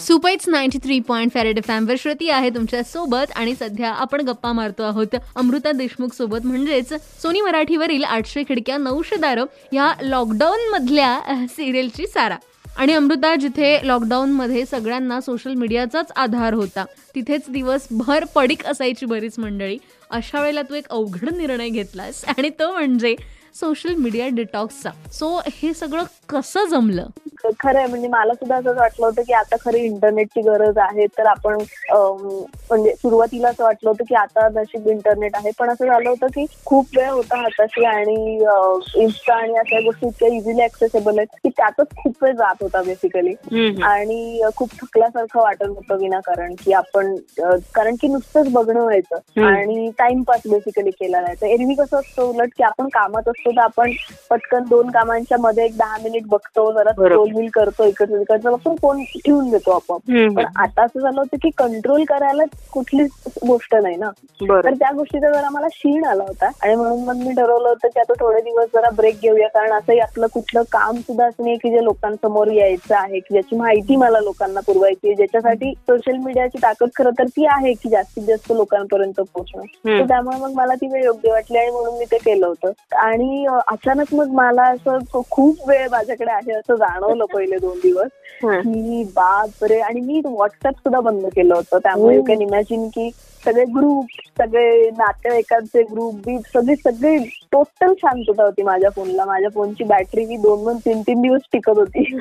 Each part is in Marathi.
सुपैच नाईन्टी थ्री पॉईंट फॅरेड वर श्रुती आहे तुमच्यासोबत आणि सध्या आपण गप्पा मारतो आहोत. अमृता देशमुख सोबत म्हणजेच सोनी मराठीवरील आठशे खिडक्या नऊशे दारं ह्या लॉकडाऊन मधल्या सिरियलची सारा. आणि अमृता जिथे लॉकडाऊनमध्ये सगळ्यांना सोशल मीडियाचाच आधार होता तिथेच दिवसभर पडीक असायची बरीच मंडळी. अशा वेळेला तू एक अवघड निर्णय घेतलास आणि तो म्हणजे सोशल मीडिया डिटॉक्सचा. सो हे सगळं कसं जमलं? खरंय म्हणजे मला सुद्धा असं वाटलं होतं की आता खरी इंटरनेटची गरज आहे तर आपण म्हणजे सुरुवातीला असं वाटलं होतं की आता नशीब इंटरनेट आहे पण असं झालं होतं की खूप वेळ होता हाताशी आणि इन्स्टा आणि अशा गोष्टी इतक्या इझिली ऍक्सेसेबल आहेत की त्यातच खूप वेळ जात होता बेसिकली आणि खूप थकल्यासारखं वाटत होतं विनाकारण की आपण कारण की नुसतंच बघणं व्हायचं आणि टाइमपास बेसिकली केला जायचं. एरवी कसं असतं उलट की आपण कामात असतो तर आपण पटकन दोन कामांच्या मध्ये एक दहा मिनिट बघतो जरा रोलबिल करतो इकडचं तिकडचं बघतो फोन ठेवून देतो आपण पण आता असं झालं होतं की कंट्रोल करायला कुठलीच गोष्ट नाही ना. तर त्या गोष्टीचा जरा मला शीण आला होता आणि म्हणून मग मी ठरवलं होतं की आता थोडे दिवस जरा ब्रेक घेऊया कारण असंही आपलं कुठलं काम सुद्धा असं नाही की जे लोकांसमोर यायचं आहे की ज्याची माहिती मला लोकांना पुरवायची आहे ज्याच्यासाठी सोशल मीडियाची ताकद खरं तर ती आहे की जास्तीत जास्त लोकांपर्यंत पोहोचणं. त्यामुळे मग मला ती वेळ योग्य वाटली आणि म्हणून मी ते केलं होतं. आणि अचानक मग मला असं खूप वेळ माझ्याकडे आहे असं जाणवलं पहिले दोन दिवस की बापरे! आणि मी व्हॉट्सअप सुद्धा बंद केलं होतं. त्यामुळे यू कॅन इमॅजिन की सगळे ग्रुप सगळे नातेवाईकांचे ग्रुप बीप सगळे सगळे टोटल शांतता होती माझ्या फोनला माझ्या फोनची बॅटरी ही दोन दोन तीन तीन दिवस टिकत होती.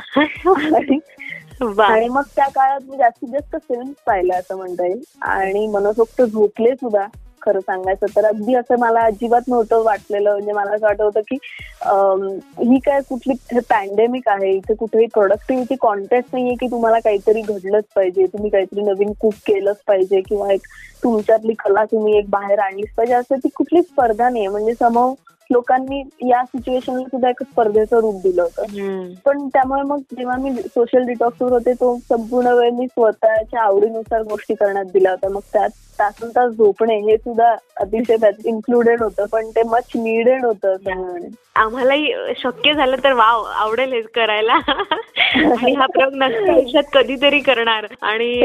आणि मग त्या काळात मी जास्तीत जास्त फिल्म पाहिल्या असं म्हणता येईल. आणि मनसोक्त झोपले सुद्धा. खरं सांगायचं तर अगदी असं मला अजिबात नव्हतं वाटलेलं. म्हणजे मला असं वाटत होतं की ही काय कुठली पॅन्डेमिक आहे. इथे कुठेही प्रोडक्टिव्हिटी कॉन्टेस्ट नाहीये की तुम्हाला काहीतरी घडलंच पाहिजे. तुम्ही काहीतरी नवीन कुक केलंच पाहिजे किंवा एक तुमच्यातली कला तुम्ही एक बाहेर आणलीच पाहिजे. असं ती कुठली स्पर्धा नाहीये. म्हणजे समोर लोकांनी या सिच्युएशनला सुद्धा एक स्पर्धेचं रूप दिलं होतं. पण त्यामुळे मग जेव्हा मी सोशल डिटॉक्सवर होते तो संपूर्ण वेळ मी स्वतःच्या आवडीनुसार गोष्टी करण्यात दिल्या होत्या. मग त्यात तासन तास झोपणे हे सुद्धा अतिशय त्यात इन्क्लुडेड होतं पण ते मच निडेड होतं आम्हालाही शक्य झालं तर वाव आवडेल हे करायला. आणि हा प्रयोग नक्की आयुष्यात कधीतरी करणार. आणि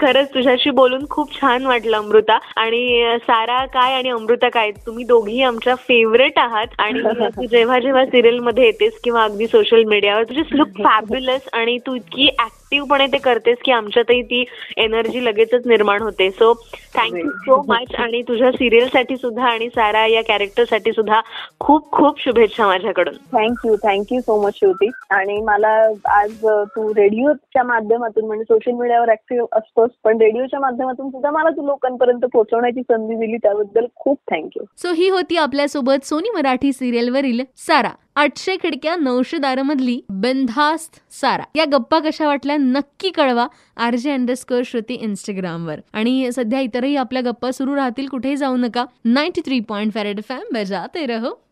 खरंच तुझ्याशी बोलून खूप छान वाटलं अमृता. आणि सारा काय आणि अमृता काय तुम्ही दोघी आमच्या फेवरेट आहात आणि तू जेव्हा जेव्हा सिरियलमध्ये येतेस किंवा अगदी सोशल मीडियावर तुझी लुक फॅब्युलस आणि तू इतकी ऍक्टिव्हपणे ते करतेस की आमच्यातही ती एनर्जी लगेचच निर्माण होते. सो थँक्यू सो मच आणि तुझ्या सिरियलसाठी सुद्धा आणि सारा या कॅरेक्टरसाठी सुद्धा खूप खूप शुभेच्छा माझ्याकडून. Thank you thank you so much Shruti. आणि मला आज तू रेडिओच्या माध्यमातून म्हणजे सोशल मीडियावर ऍक्टिव्ह असतोस पण रेडिओच्या माध्यमातून सुद्धा मला तू लोकांपर्यंत पोहोचवण्याची संधी दिली त्याबद्दल खूप थँक्यू सो ही होती आपल्यासोबत सोनी मराठी सिरियल वरील सारा. आठशे खिडक्या नऊशे दारामधली बिनधास्त सारा. या गप्पा कशा वाटल्या नक्की कळवा. आर जे अंडरस्कोर श्रुती इंस्टाग्रामवर आणि सध्या इतरही आपल्या गप्पा सुरू राहतील कुठेही जाऊ नका. नाईन्टी थ्री पॉईंट फॅरेड फॅम बजाते रहो.